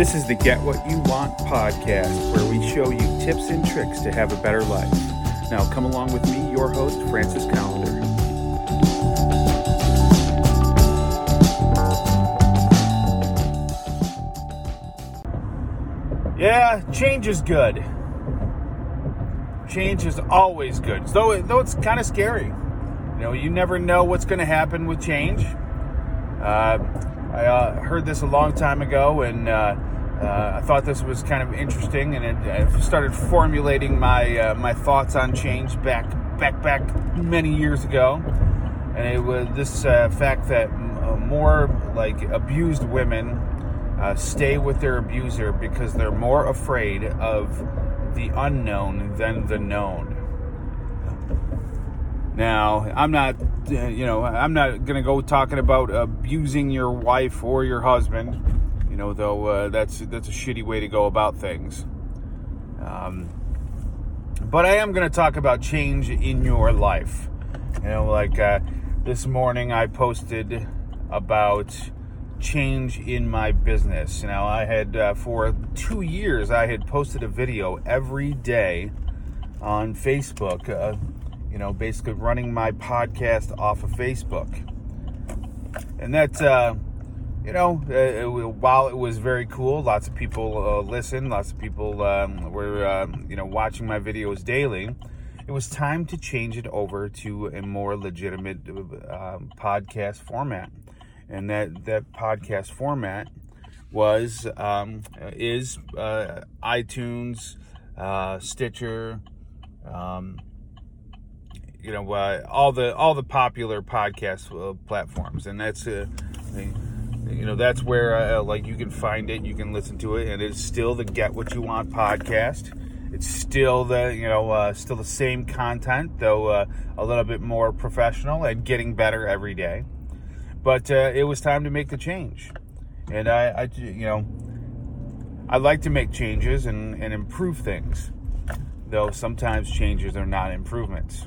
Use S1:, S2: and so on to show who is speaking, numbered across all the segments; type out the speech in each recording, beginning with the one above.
S1: This is the Get What You Want podcast, where we show you tips and tricks to have a better life. Now, come along with me, your host, Francis Callender. Yeah, change is good. Change is always good, though, though it's kind of scary. You know, you never know what's going to happen with change. Uh, I uh, heard this a long time ago, and uh, uh, I thought this was kind of interesting, and it, I started formulating my uh, my thoughts on change back back back many years ago, and it was this uh, fact that m- more like abused women stay with their abuser because they're more afraid of the unknown than the known. Now, I'm not, you know, I'm not going to go talking about abusing your wife or your husband, know, though uh, that's that's a shitty way to go about things. Um, but I am going to talk about change in your life. You know, like uh, this morning I posted about change in my business. You know, I had uh, for two years I had posted a video every day on Facebook. Uh, you know, basically running my podcast off of Facebook, and that. You know, uh, it, while it was very cool, lots of people uh, listened, lots of people um, were, um, you know, watching my videos daily. It was time to change it over to a more legitimate uh, podcast format and that that podcast format was um, is uh, iTunes, uh, Stitcher, um, you know, uh, all the all the popular podcast platforms, and that's uh, you know that's where uh, like you can find it, you can listen to it, and it's still the Get What You Want podcast. It's still the you know still the same content, though a little bit more professional and getting better every day. But uh, it was time to make the change. And I, I, you know, I like to make changes and, and improve things, though sometimes changes are not improvements.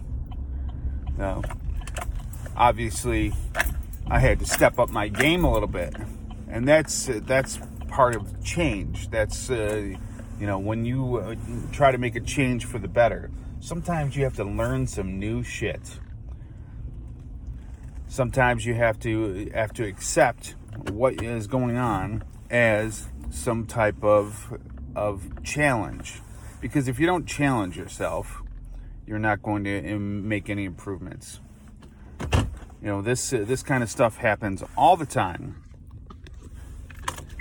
S1: Now, obviously, I had to step up my game a little bit, and that's uh, that's part of change. That's uh, you know when you uh, try to make a change for the better. Sometimes you have to learn some new shit sometimes you have to have to accept what is going on as some type of of challenge because if you don't challenge yourself you're not going to make any improvements you know this uh, this kind of stuff happens all the time.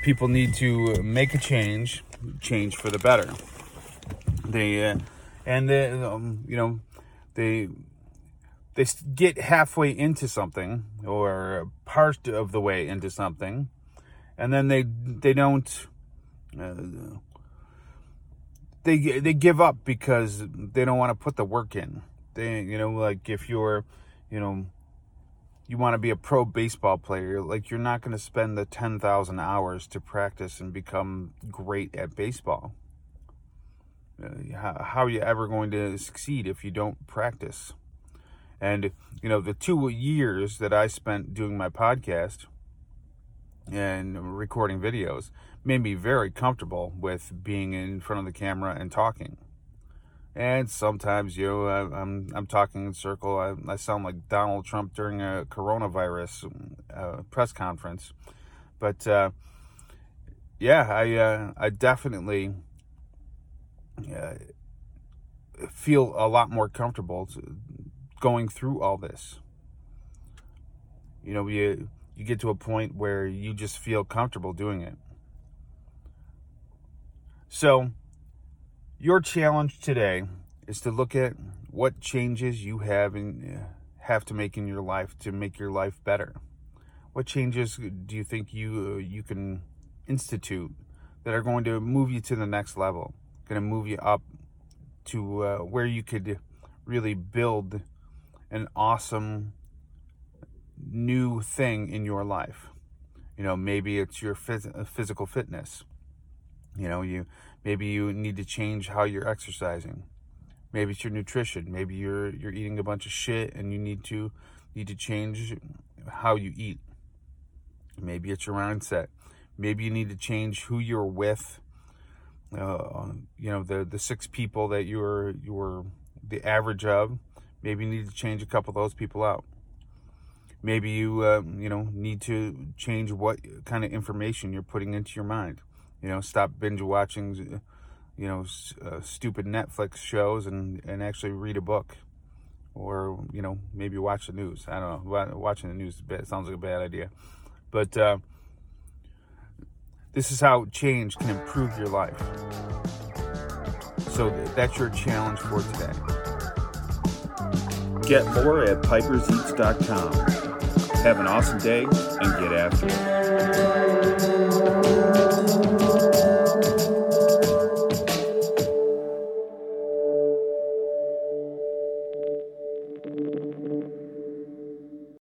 S1: People need to make a change change for the better. They uh, and they, um, you know they they get halfway into something or part of the way into something and then they they don't uh, they they give up because they don't want to put the work in. They you know like if you're you know you want to be a pro baseball player like you're not going to spend the 10,000 hours to practice and become great at baseball uh, how, how are you ever going to succeed if you don't practice and, you know, the two years that I spent doing my podcast and recording videos made me very comfortable with being in front of the camera and talking. And sometimes, you know, I, am I'm talking in circle. I, I, sound like Donald Trump during a coronavirus uh, press conference. But uh, yeah, I uh, I definitely uh, feel a lot more comfortable going through all this. You know, you you get to a point where you just feel comfortable doing it. So, your challenge today is to look at what changes you have in have to make in your life to make your life better. What changes do you think you you can institute that are going to move you to the next level? Going to move you up to uh, where you could really build an awesome new thing in your life. You know, maybe it's your phys- physical fitness. You know, you maybe you need to change how you're exercising. Maybe it's your nutrition. Maybe you're you're eating a bunch of shit and you need to need to change how you eat. Maybe it's your mindset. Maybe you need to change who you're with. Uh, you know, the the six people that you're you're the average of. Maybe you need to change a couple of those people out. Maybe you uh, you know need to change what kind of information you're putting into your mind. You know, stop binge watching, you know, uh, stupid Netflix shows and and actually read a book, or you know maybe watch the news. I don't know. Watching the news sounds like a bad idea, but uh, this is how change can improve your life. So that's your challenge for today. Get more at piperseats.com. Have an awesome day and get after it.